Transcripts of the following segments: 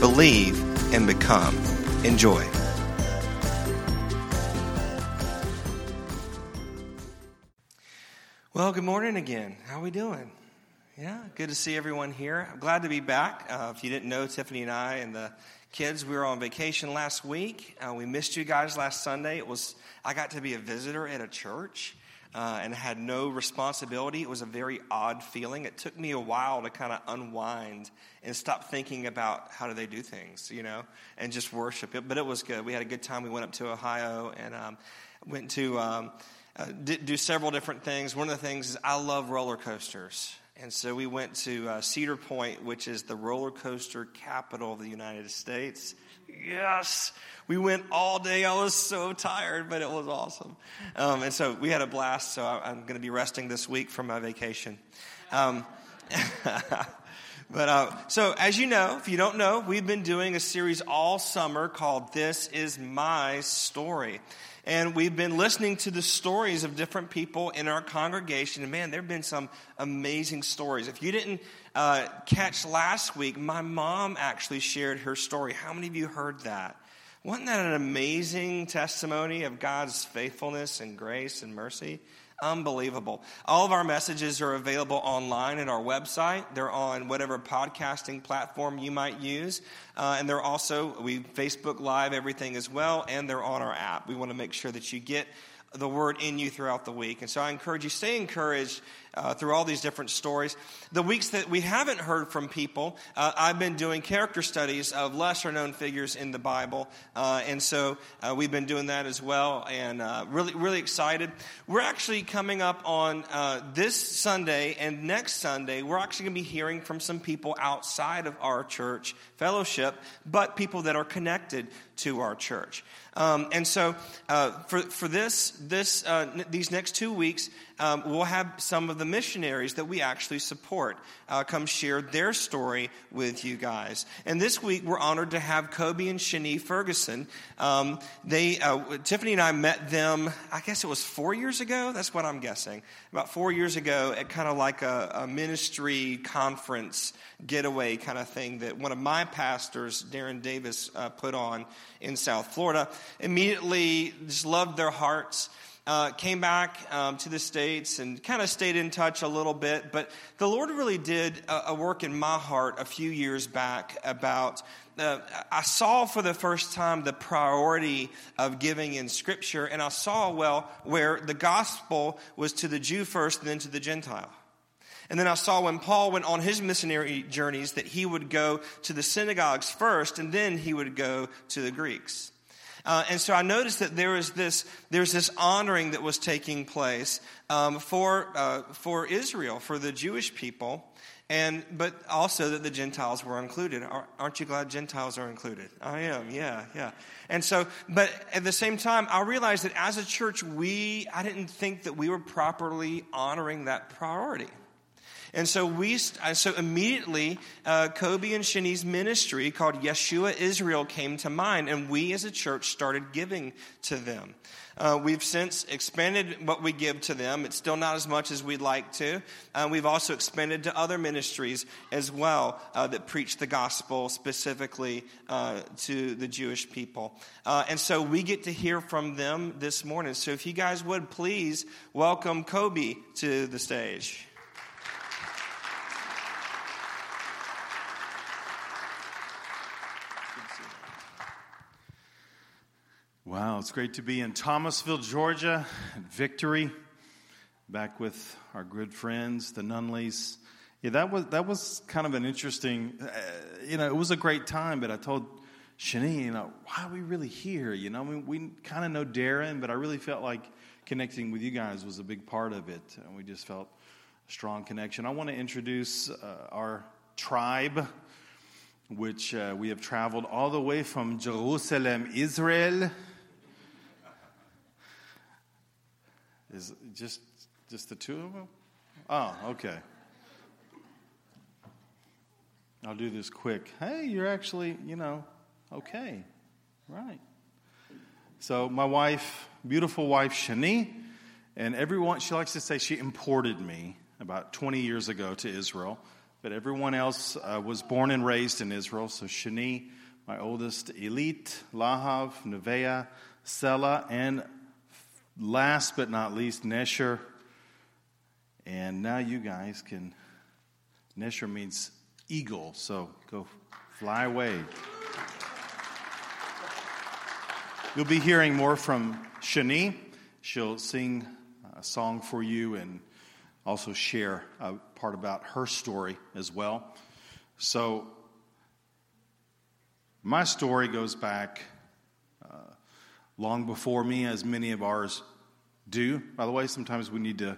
believe, and become. Enjoy. Well, good morning again. How are we doing? Yeah, good to see everyone here. I'm glad to be back. Uh, if you didn't know, Tiffany and I and the kids, we were on vacation last week. Uh, we missed you guys last Sunday. It was I got to be a visitor at a church uh, and had no responsibility. It was a very odd feeling. It took me a while to kind of unwind and stop thinking about how do they do things, you know, and just worship it. But it was good. We had a good time. We went up to Ohio and um, went to um, uh, do several different things. One of the things is I love roller coasters. And so we went to uh, Cedar Point, which is the roller coaster capital of the United States. Yes, we went all day. I was so tired, but it was awesome. Um, and so we had a blast. So I, am going to be resting this week from my vacation. Um, but uh, so, as you know, if you don't know, we've been doing a series all summer called "This Is My Story." And we've been listening to the stories of different people in our congregation. And man, there have been some amazing stories. If you didn't uh, catch last week, my mom actually shared her story. How many of you heard that? Wasn't that an amazing testimony of God's faithfulness and grace and mercy? Unbelievable. All of our messages are available online at our website. They're on whatever podcasting platform you might use. Uh, and they're also, we Facebook Live everything as well, and they're on our app. We want to make sure that you get the word in you throughout the week. And so I encourage you, stay encouraged uh, through all these different stories. The weeks that we haven't heard from people, uh, I've been doing character studies of lesser known figures in the Bible. Uh, and so uh, we've been doing that as well and uh, really, really excited. We're actually coming up on uh, this Sunday and next Sunday, we're actually going to be hearing from some people outside of our church fellowship, but people that are connected to our church. Um, and so for, for this, this, these next two weeks, um, we'll have some of the missionaries that we actually support uh, come share their story with you guys. And this week, we're honored to have Kobe and Shani Ferguson. Um, they, uh, Tiffany and I met them, I guess it was four years ago. That's what I'm guessing. About four years ago, at kind of like a, a ministry conference getaway kind of thing that one of my pastors, Darren Davis, uh, put on in South Florida. Immediately, just loved their hearts uh, came back um, to the States and kind of stayed in touch a little bit. But the Lord really did a, a work in my heart a few years back about. Uh, I saw for the first time the priority of giving in Scripture, and I saw well where the gospel was to the Jew first then to the Gentile. And then I saw when Paul went on his missionary journeys that he would go to the synagogues first and then he would go to the Greeks. Uh, and so I noticed that there was this, there's this honoring that was taking place um, for, uh, for Israel, for the Jewish people, and, but also that the Gentiles were included. Aren't you glad Gentiles are included? I am, yeah, yeah. And so, but at the same time, I realized that as a church, we, I didn't think that we were properly honoring that priority. And so we, so immediately, uh, Kobe and Shani's ministry called Yeshua Israel came to mind, and we as a church started giving to them. Uh, we've since expanded what we give to them. It's still not as much as we'd like to. Uh, we've also expanded to other ministries as well uh, that preach the gospel specifically uh, to the Jewish people. Uh, and so we get to hear from them this morning. So if you guys would please welcome Kobe to the stage. Wow, it's great to be in Thomasville, Georgia, at Victory, back with our good friends, the Nunleys. Yeah, that was that was kind of an interesting. Uh, you know, it was a great time, but I told Shani, you know, why are we really here? You know, I mean, we kind of know Darren, but I really felt like connecting with you guys was a big part of it, and we just felt a strong connection. I want to introduce uh, our tribe which uh, we have traveled all the way from Jerusalem, Israel. Is just just the two of them? Oh, okay. I'll do this quick. Hey, you're actually, you know, okay. Right. So, my wife, beautiful wife, Shani, and everyone, she likes to say she imported me about 20 years ago to Israel, but everyone else uh, was born and raised in Israel. So, Shani, my oldest, Elite, Lahav, Nevea, Sela, and last but not least, Nesher. And now you guys can, Nesher means eagle, so go fly away. You'll be hearing more from Shani. She'll sing a song for you and also share a part about her story as well. So, my story goes back long before me, as many of ours do. By the way, sometimes we need to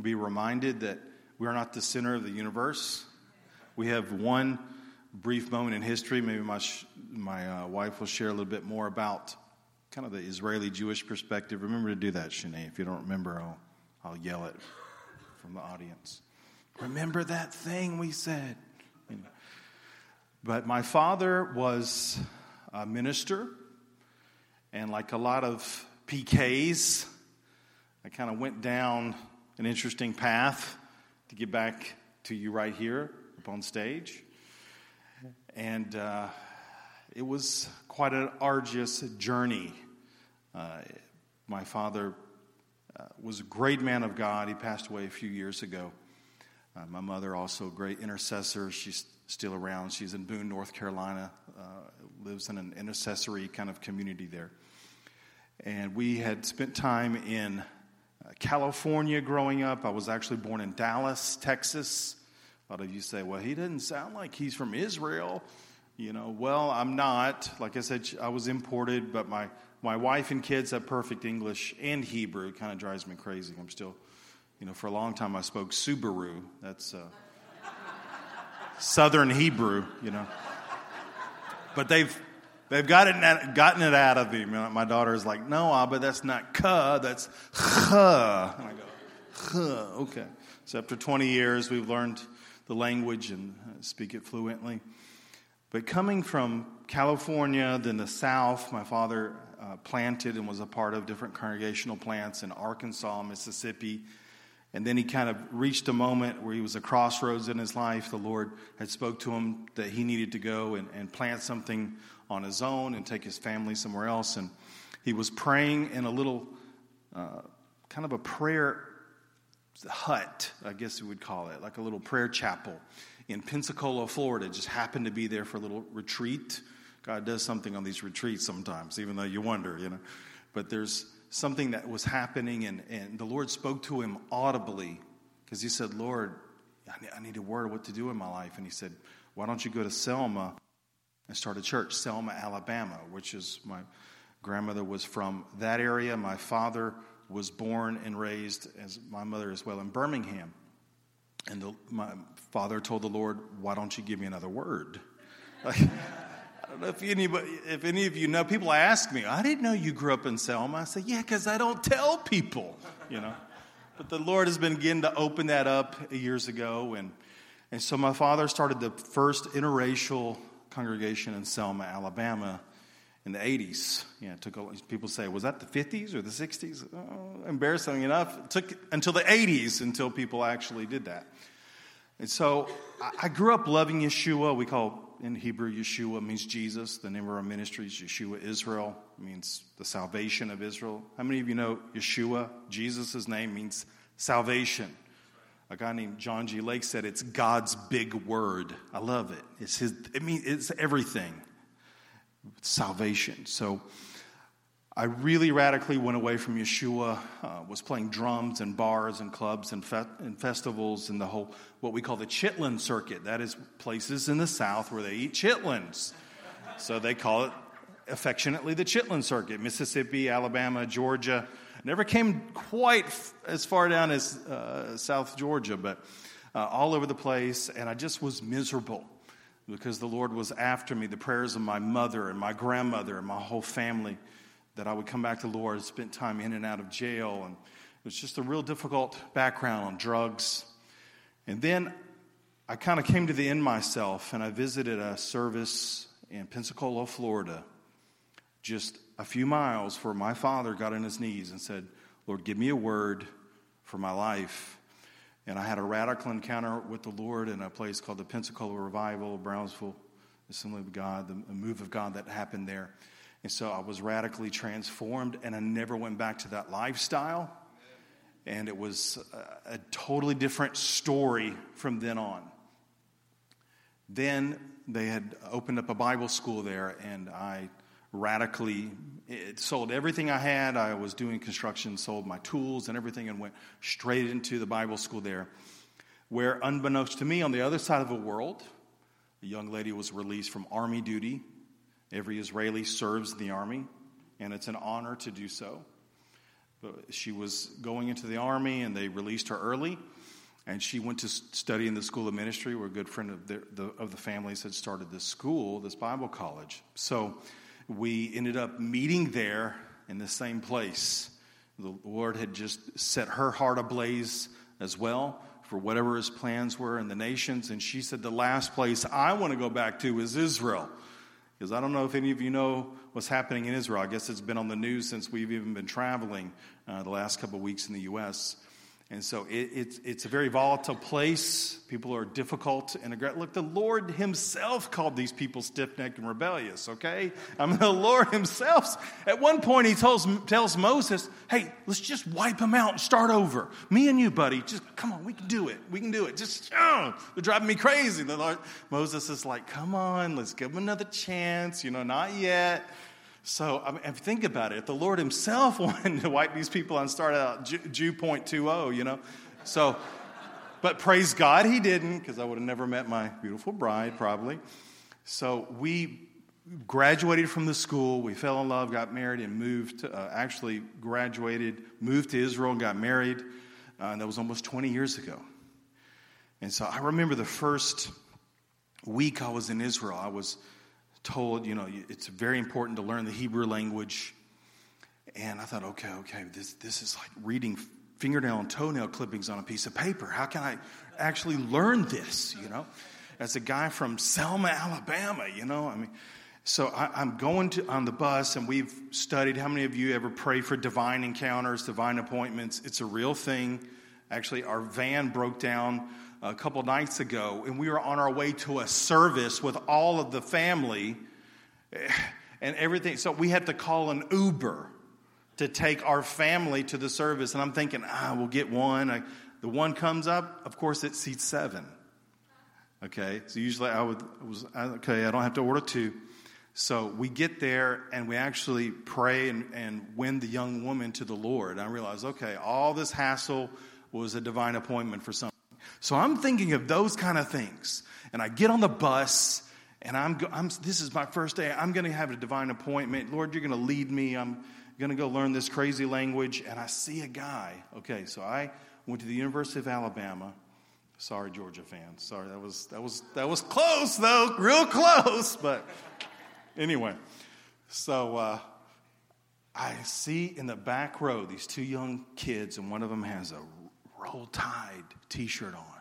be reminded that we're not the center of the universe. We have one brief moment in history. Maybe my, my uh, wife will share a little bit more about kind of the Israeli Jewish perspective. Remember to do that, Shani. If you don't remember, I'll, I'll yell it from the audience. Remember that thing we said. But my father was a minister, and like a lot of PKs, I kind of went down an interesting path to get back to you right here up on stage. And uh, it was quite an arduous journey uh, my father uh, was a great man of God. He passed away a few years ago. Uh, my mother, also a great intercessor. She's still around. She's in Boone, North Carolina, uh, lives in an intercessory kind of community there. And we had spent time in uh, California growing up. I was actually born in Dallas, Texas. A lot of you say, well, he doesn't sound like he's from Israel. You know, well, I'm not. Like I said, I was imported, but my my wife and kids have perfect English and Hebrew. It kind of drives me crazy. I'm still, you know, for a long time I spoke Subaru. That's uh, Southern Hebrew, you know. But they've they've gotten it, gotten it out of me. My daughter is like, no, but that's not ka, that's ha. And I go, ha, okay. So after 20 years, we've learned the language and uh, speak it fluently. But coming from California, then the South, my father uh, planted and was a part of different congregational plants in Arkansas, Mississippi. And then he kind of reached a moment where he was a crossroads in his life. The Lord had spoke to him that he needed to go and, and plant something on his own and take his family somewhere else. And he was praying in a little uh, kind of a prayer hut, I guess we would call it, like a little prayer chapel in Pensacola, Florida. Just happened to be there for a little retreat God does something on these retreats sometimes, even though you wonder, you know. But there's something that was happening, and, and the Lord spoke to him audibly because he said, Lord, I need a word what to do in my life. And he said, Why don't you go to Selma and start a church, Selma, Alabama, which is my grandmother was from that area. My father was born and raised, as my mother as well, in Birmingham. And the, my father told the Lord, Why don't you give me another word? Like, don't know if anybody, if any of you know. People ask me, "I didn't know you grew up in Selma." I say, "Yeah, because I don't tell people," you know. But the Lord has been beginning to open that up years ago, and and so my father started the first interracial congregation in Selma, Alabama, in the 80s. Yeah, it took a, people say, was that the 50s or the 60s? Oh, uh, embarrassing enough, it took until the 80s until people actually did that. And so I grew up loving Yeshua. We call in Hebrew, Yeshua means Jesus. The name of our ministry is Yeshua Israel, means the salvation of Israel. How many of you know Yeshua, Jesus' name, means salvation? A guy named John G. Lake said it's God's big word. I love it. It's his, it means it's everything. Salvation. So I really radically went away from Yeshua, uh, was playing drums and bars and clubs and, fe- and festivals and the whole, what we call the chitlin circuit. That is places in the South where they eat chitlins. So they call it affectionately the chitlin circuit. Mississippi, Alabama, Georgia. Never came quite as far down as uh, South Georgia, but uh, all over the place. And I just was miserable. because the Lord was after me, the prayers of my mother and my grandmother and my whole family, that I would come back to the Lord. spent time in and out of jail, and it was just a real difficult background on drugs. And then I kind of came to the end myself, and I visited a service in Pensacola, Florida, just a few miles where my father got on his knees and said, Lord, give me a word for my life. And I had a radical encounter with the Lord in a place called the Pensacola Revival, Brownsville Assembly of God, the move of God that happened there. And so I was radically transformed, and I never went back to that lifestyle. And it was a, a totally different story from then on. Then they had opened up a Bible school there, and I radically it sold everything I had. I was doing construction, sold my tools and everything, and went straight into the Bible school there. Where, unbeknownst to me, on the other side of the world, a young lady was released from army duty. Every Israeli serves the army, and it's an honor to do so. But she was going into the army, and they released her early. And she went to study in the school of ministry, where a good friend of the, the, of the families had started this school, this Bible college. So we ended up meeting there in the same place. The Lord had just set her heart ablaze as well for whatever his plans were in the nations. And she said, The last place I want to go back to is Israel. Because I don't know if any of you know what's happening in Israel. I guess it's been on the news since we've even been traveling uh, the last couple of weeks in the U.S. And so it, it's, it's a very volatile place. People are difficult and aggressive. Look, the Lord Himself called these people stiff necked and rebellious, okay? I mean, the Lord Himself, at one point, He tells, tells Moses, hey, let's just wipe them out and start over. Me and you, buddy, just come on, we can do it. We can do it. Just, oh, they're driving me crazy. The Lord, Moses is like, come on, let's give them another chance, you know, not yet. So I mean, think about it. If the Lord Himself wanted to wipe these people and start out Jew point two zero, you know, so. But praise God, He didn't, because I would have never met my beautiful bride, probably. So we graduated from the school. We fell in love, got married, and moved. To, uh, actually, graduated, moved to Israel, and got married. Uh, and that was almost 20 years ago. And so I remember the first week I was in Israel. I was told, you know, it's very important to learn the Hebrew language. And I thought, okay, okay, this, this is like reading fingernail and toenail clippings on a piece of paper. How can I actually learn this, you know? As a guy from Selma, Alabama, you know, I mean, so I, am going to on the bus, and we've studied. How many of you ever pray for divine encounters, divine appointments? It's a real thing. Actually, our van broke down a couple nights ago, and we were on our way to a service with all of the family and everything. So we had to call an Uber to take our family to the service. And I'm thinking, ah, we'll get one. I, the one comes up, of course, it seats seven. Okay, so usually I would was okay. I don't have to order two. So we get there and we actually pray and, and win the young woman to the Lord. I realize, okay, all this hassle was a divine appointment for some. So I'm thinking of those kind of things. And I get on the bus and I'm, I'm this is my first day. I'm going to have a divine appointment. Lord, you're going to lead me. I'm going to go learn this crazy language. And I see a guy. Okay, so I went to the University of Alabama. Sorry, Georgia fans. Sorry, that was that was that was close though, real close. But anyway, so uh, I see in the back row these two young kids, and one of them has a roll tide t shirt on.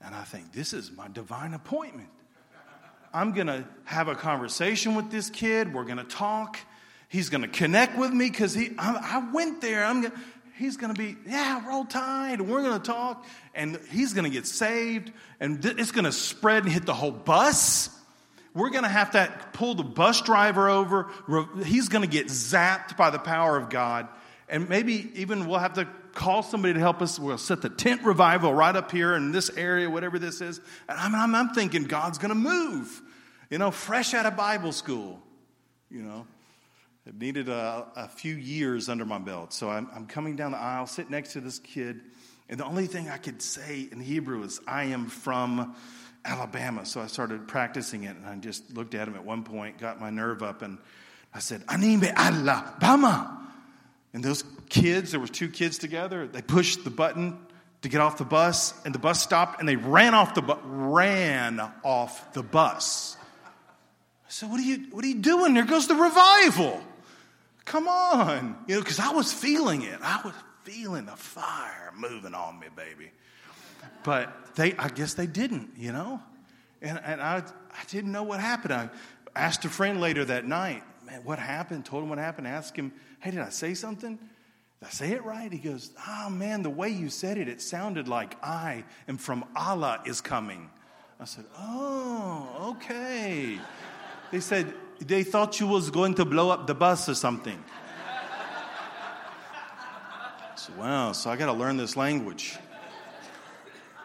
And I think, this is my divine appointment. I'm going to have a conversation with this kid. We're going to talk. He's going to connect with me because he, I, I, went there. I'm gonna, he's going to be, yeah, roll tide. And we're going to talk. And he's going to get saved. And th- it's going to spread and hit the whole bus. We're going to have to pull the bus driver over. He's going to get zapped by the power of God. And maybe even we'll have to call somebody to help us. We'll set the tent revival right up here in this area, whatever this is. And I'm, I'm, I'm thinking God's going to move, you know, fresh out of Bible school, you know. It needed a, a few years under my belt. So I'm, I'm coming down the aisle, sit next to this kid, and the only thing I could say in Hebrew is, I am from Alabama. So I started practicing it, and I just looked at him at one point, got my nerve up, and I said, Anime Alabama. And those kids, there was two kids together, they pushed the button to get off the bus, and the bus stopped, and they ran off the bus. Ran off the bus. I said, "What are you? What are you doing? There goes the revival! Come on, you know." Because I was feeling it. I was feeling the fire moving on me, baby. But they, I guess they didn't, you know. And, and I, I didn't know what happened. I asked a friend later that night, "Man, what happened?" Told him what happened. Asked him, "Hey, did I say something?" Did I say it right? He goes, Oh man, the way you said it, it sounded like I am from Allah is coming. I said, Oh, okay. They said, They thought you was going to blow up the bus or something. Said, Wow, so I got to learn this language.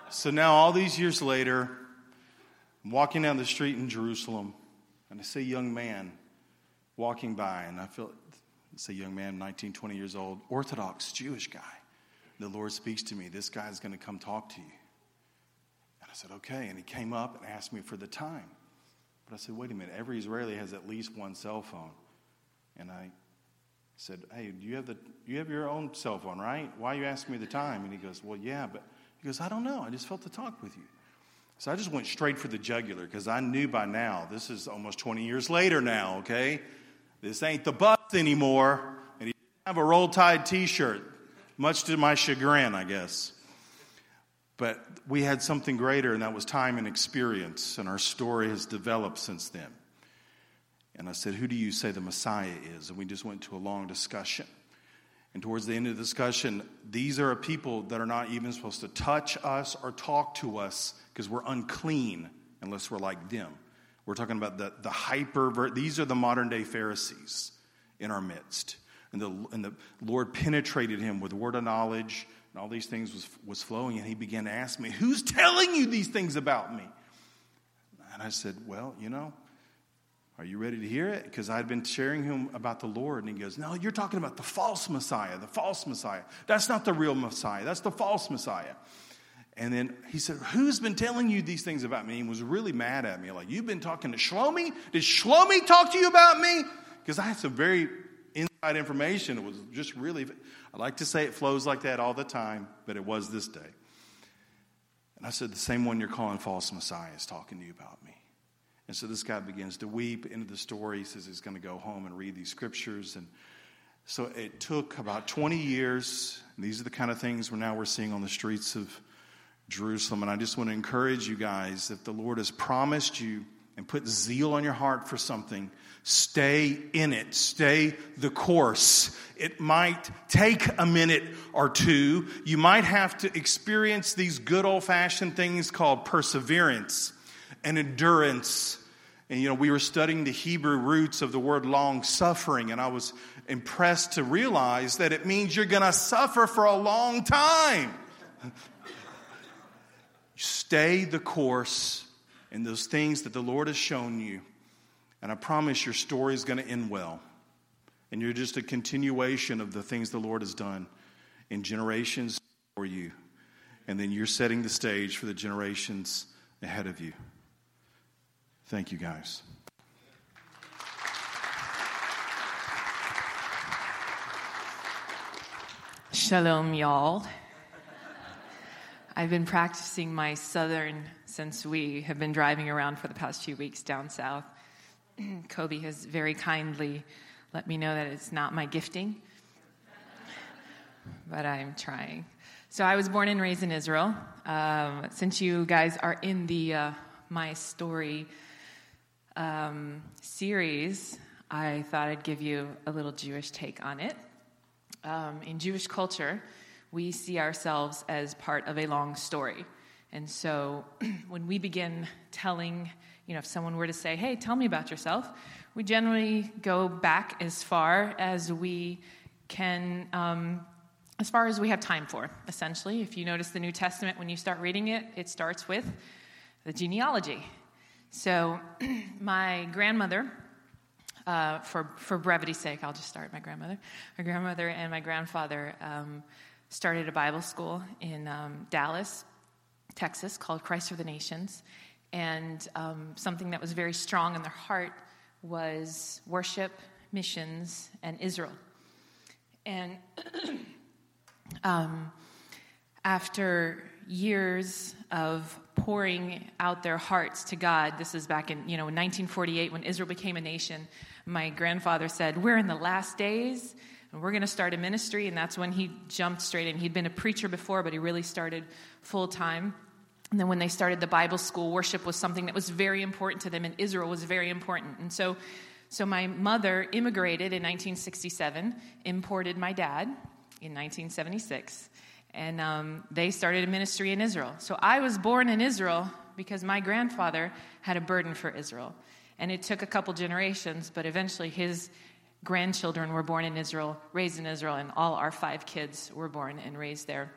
So now, all these years later, I'm walking down the street in Jerusalem, and I see a young man walking by, and I feel it's a young man, 19, 20 years old, Orthodox Jewish guy. The Lord speaks to me, this guy's going to come talk to you. And I said, okay. And he came up and asked me for the time. But I said, wait a minute, every Israeli has at least one cell phone. And I said, hey, do you have, the, you have your own cell phone, right? Why are you asking me the time? And he goes, well, yeah, but he goes, I don't know. I just felt to talk with you. So I just went straight for the jugular because I knew by now, this is almost 20 years later now, okay? This ain't the bus anymore. And he didn't have a roll tide t shirt, much to my chagrin, I guess. But we had something greater, and that was time and experience, and our story has developed since then. And I said, Who do you say the Messiah is? And we just went to a long discussion. And towards the end of the discussion, these are a people that are not even supposed to touch us or talk to us because we're unclean unless we're like them. We're talking about the, the hyper, these are the modern day Pharisees in our midst. And the, and the Lord penetrated him with word of knowledge, and all these things was, was flowing. And he began to ask me, Who's telling you these things about me? And I said, Well, you know, are you ready to hear it? Because I'd been sharing him about the Lord, and he goes, No, you're talking about the false Messiah, the false Messiah. That's not the real Messiah, that's the false Messiah. And then he said, Who's been telling you these things about me? And was really mad at me. Like, You've been talking to Shlomi? Did Shlomi talk to you about me? Because I had some very inside information. It was just really, I like to say it flows like that all the time, but it was this day. And I said, The same one you're calling false Messiah is talking to you about me. And so this guy begins to weep into the story. He says he's going to go home and read these scriptures. And so it took about 20 years. these are the kind of things we're now we're seeing on the streets of Jerusalem. And I just want to encourage you guys if the Lord has promised you and put zeal on your heart for something, stay in it, stay the course. It might take a minute or two. You might have to experience these good old fashioned things called perseverance and endurance. And you know, we were studying the Hebrew roots of the word long suffering, and I was impressed to realize that it means you're going to suffer for a long time. Stay the course in those things that the Lord has shown you. And I promise your story is going to end well. And you're just a continuation of the things the Lord has done in generations for you. And then you're setting the stage for the generations ahead of you. Thank you, guys. Shalom, y'all. I've been practicing my Southern since we have been driving around for the past few weeks down south. Kobe has very kindly let me know that it's not my gifting, but I'm trying. So I was born and raised in Israel. Um, since you guys are in the uh, My Story um, series, I thought I'd give you a little Jewish take on it. Um, in Jewish culture, we see ourselves as part of a long story. And so when we begin telling, you know, if someone were to say, hey, tell me about yourself, we generally go back as far as we can, um, as far as we have time for, essentially. If you notice the New Testament, when you start reading it, it starts with the genealogy. So my grandmother, uh, for, for brevity's sake, I'll just start my grandmother. My grandmother and my grandfather um, started a Bible school in um, Dallas, Texas, called Christ for the Nations. And um, something that was very strong in their heart was worship, missions, and Israel. And um, after years of pouring out their hearts to God, this is back in, you know, 1948 when Israel became a nation, my grandfather said, We're in the last days and we're going to start a ministry. And that's when he jumped straight in. He'd been a preacher before, but he really started full time. And then when they started the Bible school, worship was something that was very important to them, and Israel was very important. And so, so my mother immigrated in 1967, imported my dad in 1976, and um, they started a ministry in Israel. So I was born in Israel because my grandfather had a burden for Israel. And it took a couple generations, but eventually his grandchildren were born in Israel, raised in Israel, and all our five kids were born and raised there.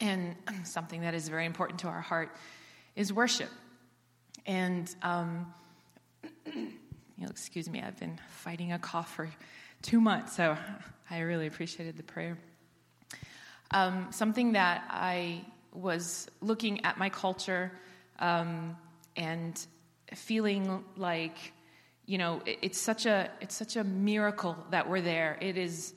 And something that is very important to our heart is worship. And, um, you'll excuse me, I've been fighting a cough for two months, so I really appreciated the prayer. Um, something that I was looking at my culture um, and feeling like, you know, it's such a it's such a miracle that we're there. It is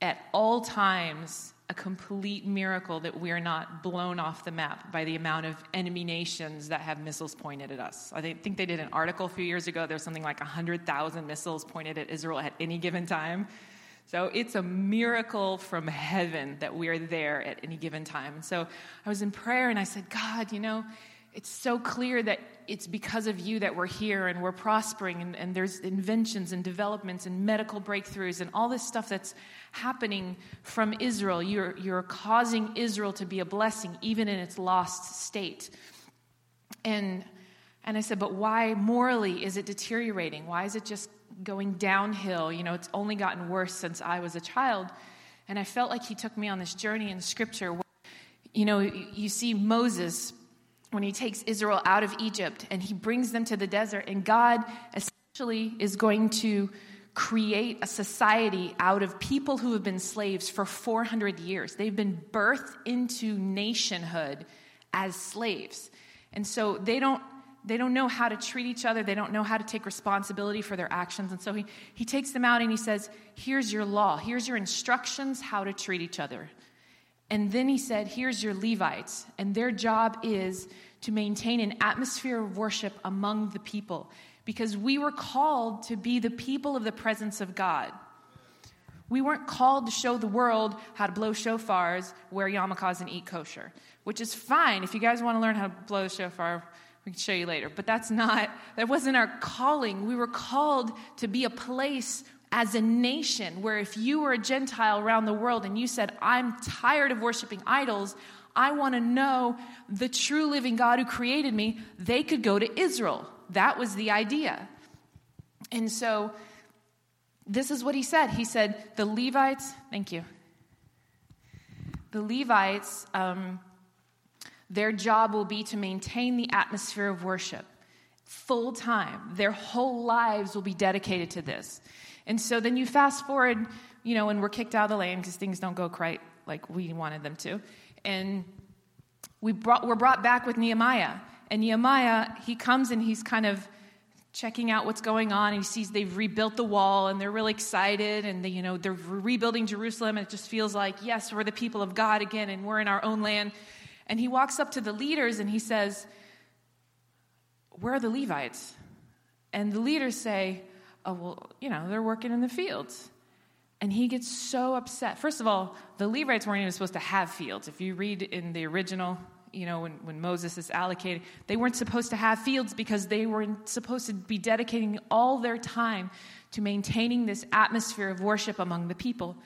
at all times a complete miracle that we're not blown off the map by the amount of enemy nations that have missiles pointed at us. I think they did an article a few years ago. There's something like 100,000 missiles pointed at Israel at any given time. So it's a miracle from heaven that we are there at any given time. And so I was in prayer and I said, God, you know, it's so clear that it's because of you that we're here and we're prospering and, and, there's inventions and developments and medical breakthroughs and all this stuff that's happening from Israel. You're, you're causing Israel to be a blessing even in its lost state. And, and I said, but why morally is it deteriorating? Why is it just going downhill? You know, it's only gotten worse since I was a child. And I felt like he took me on this journey in scripture where, you know, you see Moses when he takes Israel out of Egypt and he brings them to the desert, and God essentially is going to create a society out of people who have been slaves for 400 years. They've been birthed into nationhood as slaves. And so they don't they don't know how to treat each other. They don't know how to take responsibility for their actions. And so he, he takes them out and he says, Here's your law. Here's your instructions how to treat each other. And then he said, Here's your Levites, and their job is to maintain an atmosphere of worship among the people because we were called to be the people of the presence of God. We weren't called to show the world how to blow shofars, wear yarmulkes, and eat kosher, which is fine. If you guys want to learn how to blow a shofar, we can show you later. But that's not, that wasn't our calling. We were called to be a place as a nation where if you were a Gentile around the world and you said, I'm tired of worshiping idols, I want to know the true living God who created me, they could go to Israel. That was the idea. And so this is what he said. He said, The Levites, thank you. The Levites, um, their job will be to maintain the atmosphere of worship full time. Their whole lives will be dedicated to this. And so then you fast forward, you know, and we're kicked out of the land because things don't go quite like we wanted them to. And we brought, we're brought back with Nehemiah. And Nehemiah, he comes and he's kind of checking out what's going on. And he sees they've rebuilt the wall and they're really excited. And they, you know, they're rebuilding Jerusalem. And it just feels like, yes, we're the people of God again and we're in our own land. And he walks up to the leaders and he says, Where are the Levites? And the leaders say, Oh, well, you know, they're working in the fields. And he gets so upset. First of all, the Levites weren't even supposed to have fields. If you read in the original, you know, when, when Moses is allocated, they weren't supposed to have fields because they weren't supposed to be dedicating all their time to maintaining this atmosphere of worship among the people.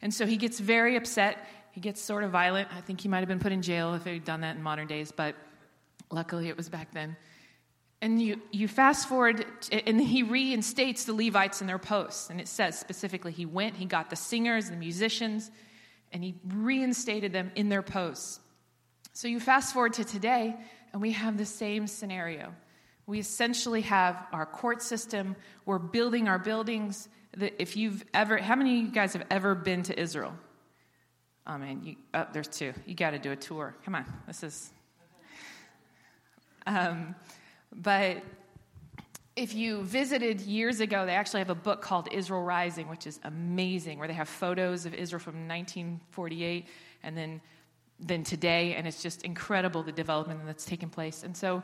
And so he gets very upset. He gets sort of violent. I think he might have been put in jail if he'd done that in modern days, but luckily it was back then. And you, you fast forward, and he reinstates the Levites in their posts. And it says specifically, he went, he got the singers, the musicians, and he reinstated them in their posts. So you fast forward to today, and we have the same scenario. We essentially have our court system, we're building our buildings. If you've ever, how many of you guys have ever been to Israel? Oh man, you, oh, there's two. You got to do a tour. Come on, this is. Um, but if you visited years ago, they actually have a book called Israel Rising, which is amazing, where they have photos of Israel from 1948 and then than today, and it's just incredible the development that's taken place. And so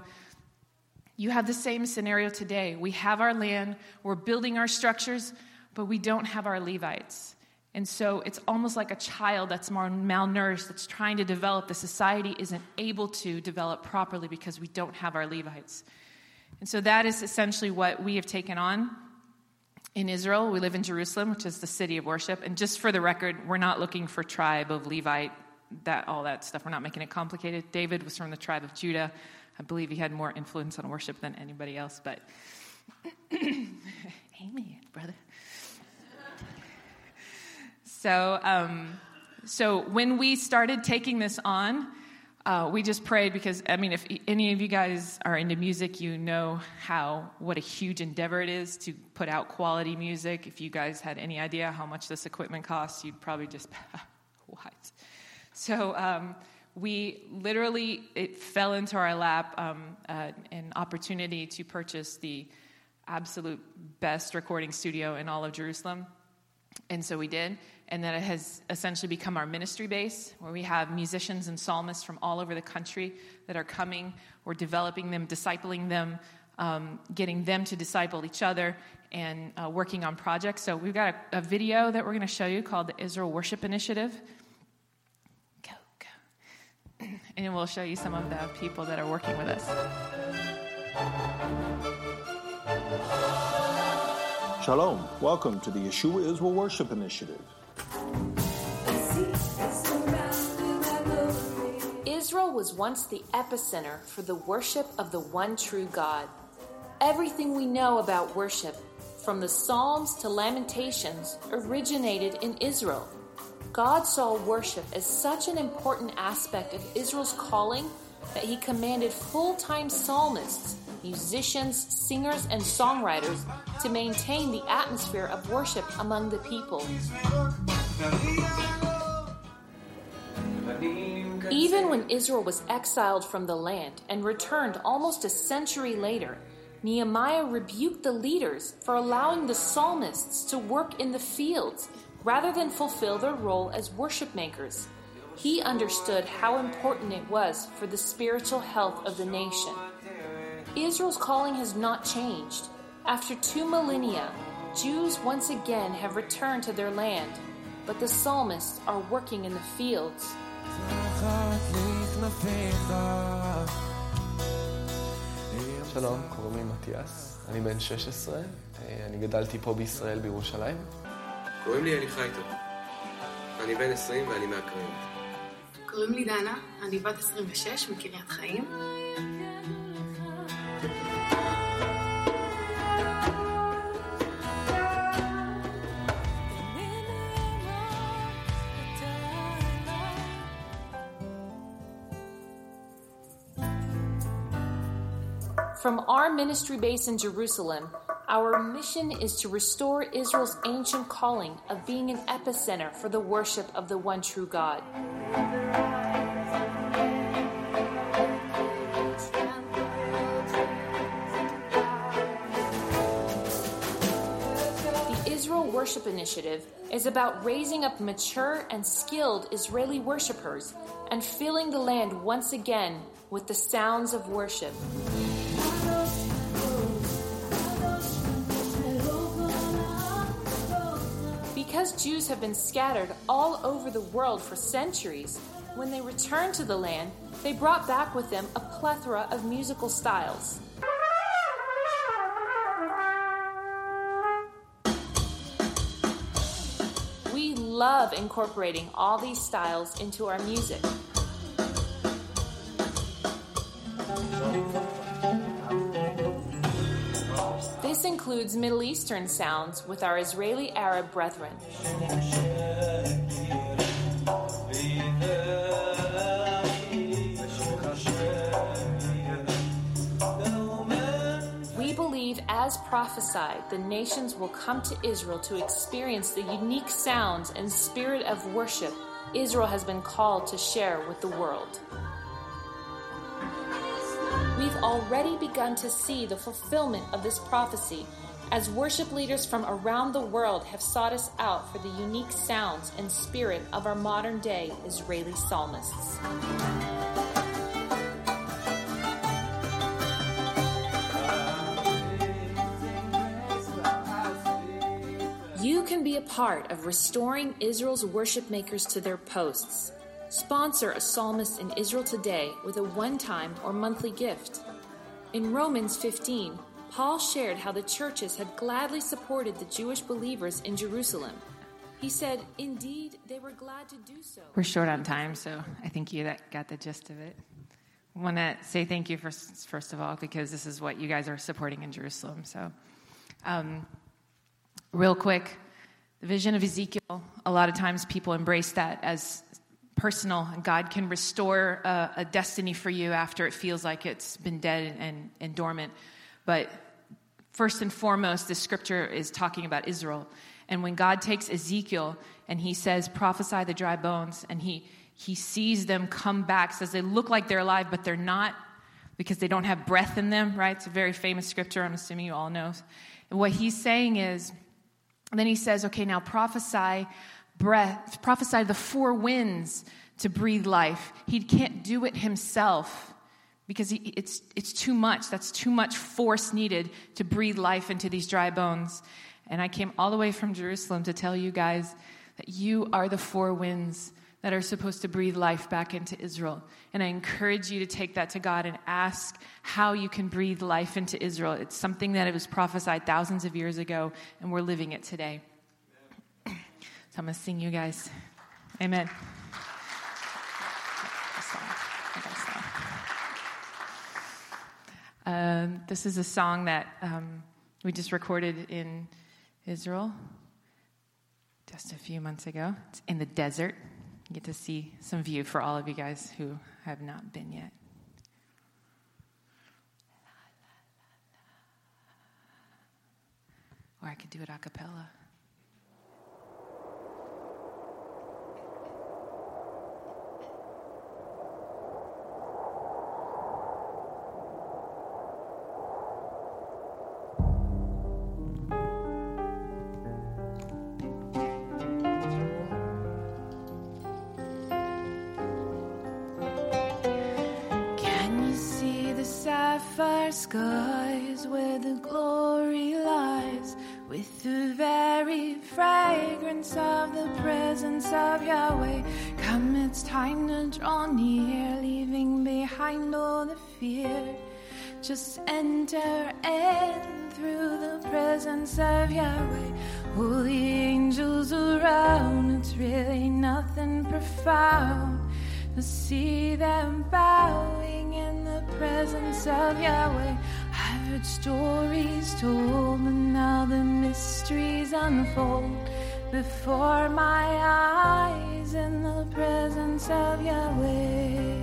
you have the same scenario today. We have our land, we're building our structures, but we don't have our Levites. And so it's almost like a child that's more malnourished, that's trying to develop. The society isn't able to develop properly because we don't have our Levites. And so that is essentially what we have taken on in Israel. We live in Jerusalem, which is the city of worship. And just for the record, we're not looking for tribe of Levite, that all that stuff. We're not making it complicated. David was from the tribe of Judah. I believe he had more influence on worship than anybody else, but Amen, brother. So, um, so when we started taking this on, uh, we just prayed because I mean, if any of you guys are into music, you know how what a huge endeavor it is to put out quality music. If you guys had any idea how much this equipment costs, you'd probably just what. So um, we literally it fell into our lap um, uh, an opportunity to purchase the absolute best recording studio in all of Jerusalem, and so we did and that it has essentially become our ministry base where we have musicians and psalmists from all over the country that are coming. We're developing them, discipling them, um, getting them to disciple each other, and uh, working on projects. So we've got a, a video that we're going to show you called the Israel Worship Initiative. Go, go. and we'll show you some of the people that are working with us. Shalom. Welcome to the Yeshua Israel Worship Initiative. Israel was once the epicenter for the worship of the one true God. Everything we know about worship, from the Psalms to Lamentations, originated in Israel. God saw worship as such an important aspect of Israel's calling that he commanded full time psalmists, musicians, singers, and songwriters to maintain the atmosphere of worship among the people. Even when Israel was exiled from the land and returned almost a century later, Nehemiah rebuked the leaders for allowing the psalmists to work in the fields rather than fulfill their role as worship makers. He understood how important it was for the spiritual health of the nation. Israel's calling has not changed. After two millennia, Jews once again have returned to their land, but the psalmists are working in the fields. שלום, קוראים לי מתיאס, אני בן 16, אני גדלתי פה בישראל בירושלים. קוראים לי אלי חייטו, אני בן 20 ואני מהקריות. קוראים לי דנה, אני בת 26 מקריית חיים. From our ministry base in Jerusalem, our mission is to restore Israel's ancient calling of being an epicenter for the worship of the one true God. The Israel Worship Initiative is about raising up mature and skilled Israeli worshipers and filling the land once again with the sounds of worship. Jews have been scattered all over the world for centuries, when they returned to the land, they brought back with them a plethora of musical styles. We love incorporating all these styles into our music. Includes Middle Eastern sounds with our Israeli Arab brethren. We believe, as prophesied, the nations will come to Israel to experience the unique sounds and spirit of worship Israel has been called to share with the world. Already begun to see the fulfillment of this prophecy as worship leaders from around the world have sought us out for the unique sounds and spirit of our modern day Israeli psalmists. You can be a part of restoring Israel's worship makers to their posts. Sponsor a psalmist in Israel today with a one time or monthly gift. In Romans 15, Paul shared how the churches had gladly supported the Jewish believers in Jerusalem. He said, Indeed, they were glad to do so. We're short on time, so I think you got the gist of it. I want to say thank you first, first of all because this is what you guys are supporting in Jerusalem. So, um, real quick, the vision of Ezekiel. A lot of times, people embrace that as personal, and God can restore a, a destiny for you after it feels like it's been dead and, and dormant. But first and foremost, this scripture is talking about Israel. And when God takes Ezekiel and he says, prophesy the dry bones, and he, he sees them come back, says they look like they're alive, but they're not because they don't have breath in them, right? It's a very famous scripture, I'm assuming you all know. And what he's saying is, then he says, okay, now prophesy breath, prophesy the four winds to breathe life. He can't do it himself because he, it's, it's too much. That's too much force needed to breathe life into these dry bones. And I came all the way from Jerusalem to tell you guys that you are the four winds that are supposed to breathe life back into Israel. And I encourage you to take that to God and ask how you can breathe life into Israel. It's something that it was prophesied thousands of years ago, and we're living it today. So I'm going to sing you guys. Amen. Um, this is a song that um, we just recorded in Israel just a few months ago. It's in the desert. You get to see some view for all of you guys who have not been yet. Or I could do it a cappella. Skies where the glory lies? With the very fragrance of the presence of Yahweh. Come, it's time to draw near, leaving behind all the fear. Just enter in through the presence of Yahweh. All the angels around, it's really nothing profound to see them bowing in the presence of Yahweh. Stories told, and now the mysteries unfold before my eyes in the presence of Yahweh.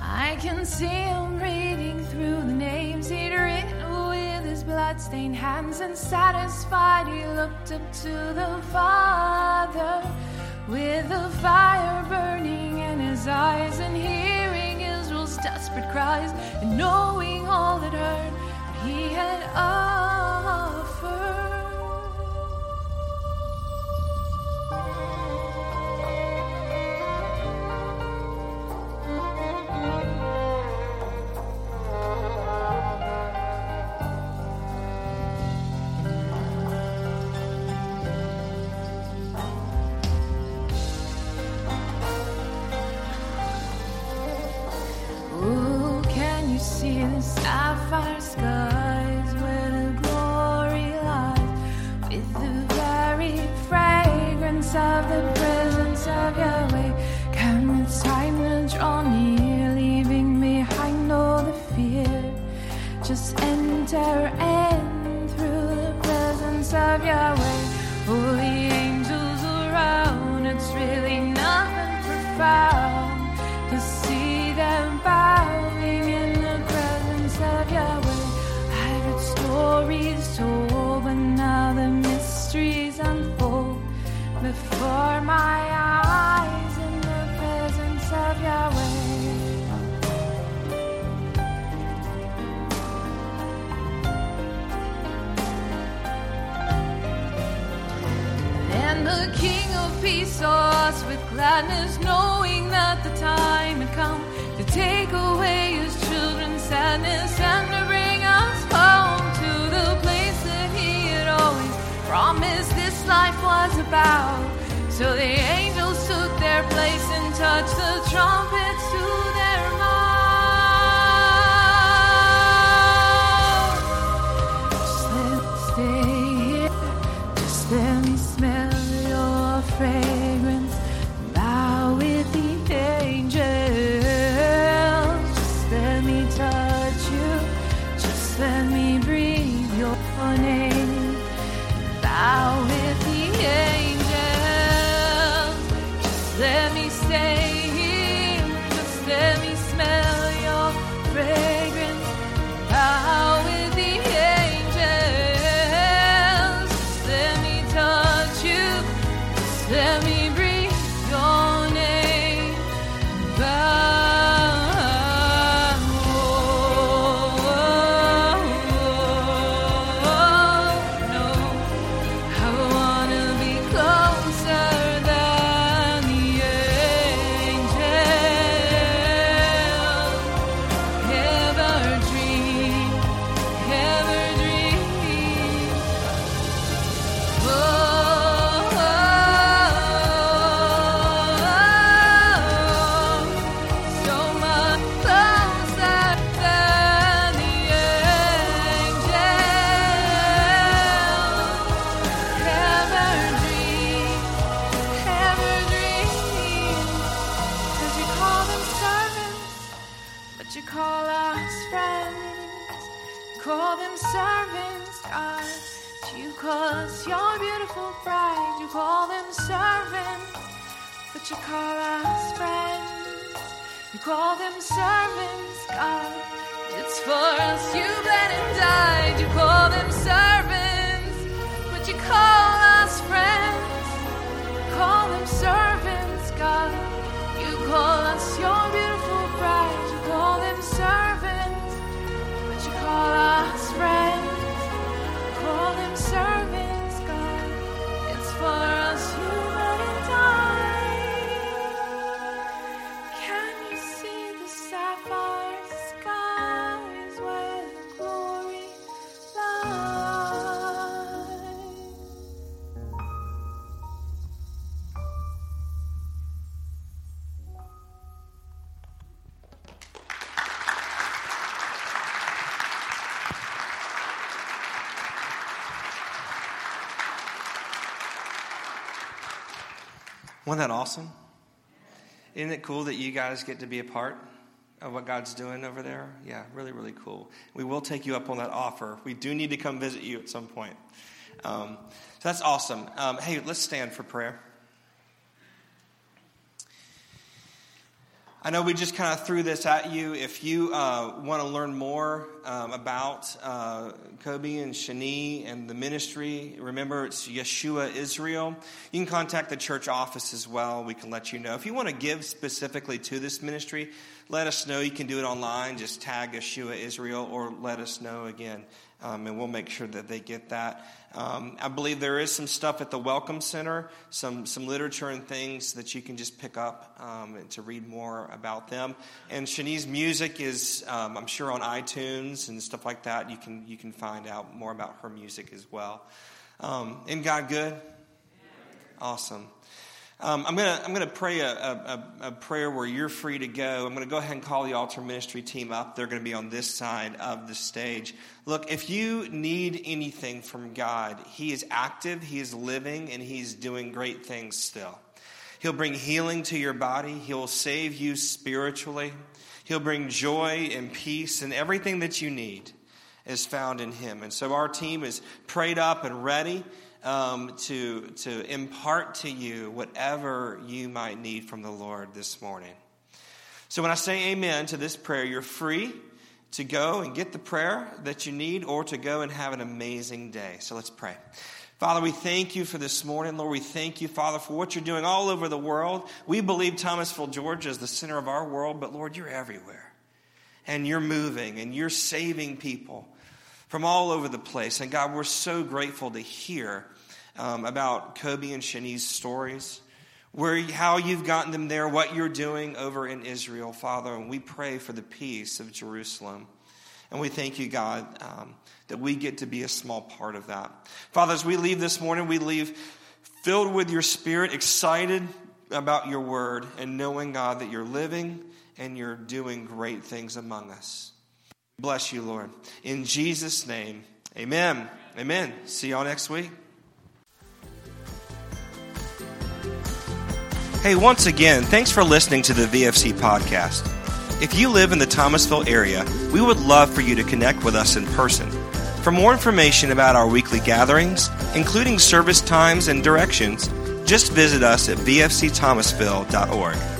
I can see him reading through the names he'd written with his bloodstained hands, and satisfied he looked up to the Father with a fire burning in his eyes, and hearing Israel's desperate cries, and knowing all that that he had offered. for my eyes in the presence of Yahweh. And the King of Peace saw us with gladness, knowing that the time had come to take away his children's sadness and to bring us home to the place that he had always promised this life was about. So the angels took their place and touched the trumpets to servants, God. It's for us you bled and died. You call them servants, but you call us friends. You Call them servants, God. You call us your beautiful bride. You call them servants, but you call us friends. Wasn't that awesome? Isn't it cool that you guys get to be a part of what God's doing over there? Yeah, really, really cool. We will take you up on that offer. We do need to come visit you at some point. Um, so that's awesome. Um, hey, let's stand for prayer. I know we just kind of threw this at you. If you uh, want to learn more um, about uh, Kobi and Shani and the ministry, remember it's Yeshua Israel. You can contact the church office as well. We can let you know. If you want to give specifically to this ministry, let us know. You can do it online. Just tag Yeshua Israel or let us know again, um, and we'll make sure that they get that. Um, I believe there is some stuff at the Welcome Center, some some literature and things that you can just pick up um, to read more about them. And Shani's music is, um, I'm sure, on iTunes and stuff like that. You can you can find out more about her music as well. Um, and God good, awesome. Um, I'm gonna I'm gonna pray a, a, a prayer where you're free to go. I'm gonna go ahead and call the altar ministry team up. They're gonna be on this side of the stage. Look, if you need anything from God, He is active, He is living, and He's doing great things still. He'll bring healing to your body. He'll save you spiritually. He'll bring joy and peace, and everything that you need is found in Him. And so our team is prayed up and ready um, to, to impart to you whatever you might need from the Lord this morning. So when I say amen to this prayer, you're free to go and get the prayer that you need or to go and have an amazing day. So let's pray. Father, we thank you for this morning. Lord, we thank you, Father, for what you're doing all over the world. We believe Thomasville, Georgia is the center of our world, but Lord, you're everywhere. And you're moving and you're saving people from all over the place. And God, we're so grateful to hear um, about Kobi and Shani's stories. where how you've gotten them there, what you're doing over in Israel, Father. And we pray for the peace of Jerusalem. And we thank you, God, um, that we get to be a small part of that. Father, as we leave this morning, we leave filled with your spirit, excited about your word, and knowing, God, that you're living and you're doing great things among us. Bless you, Lord. In Jesus' name, amen. Amen. See y'all next week. Hey, once again, thanks for listening to the VFC podcast. If you live in the Thomasville area, we would love for you to connect with us in person. For more information about our weekly gatherings, including service times and directions, just visit us at vfcthomasville.org.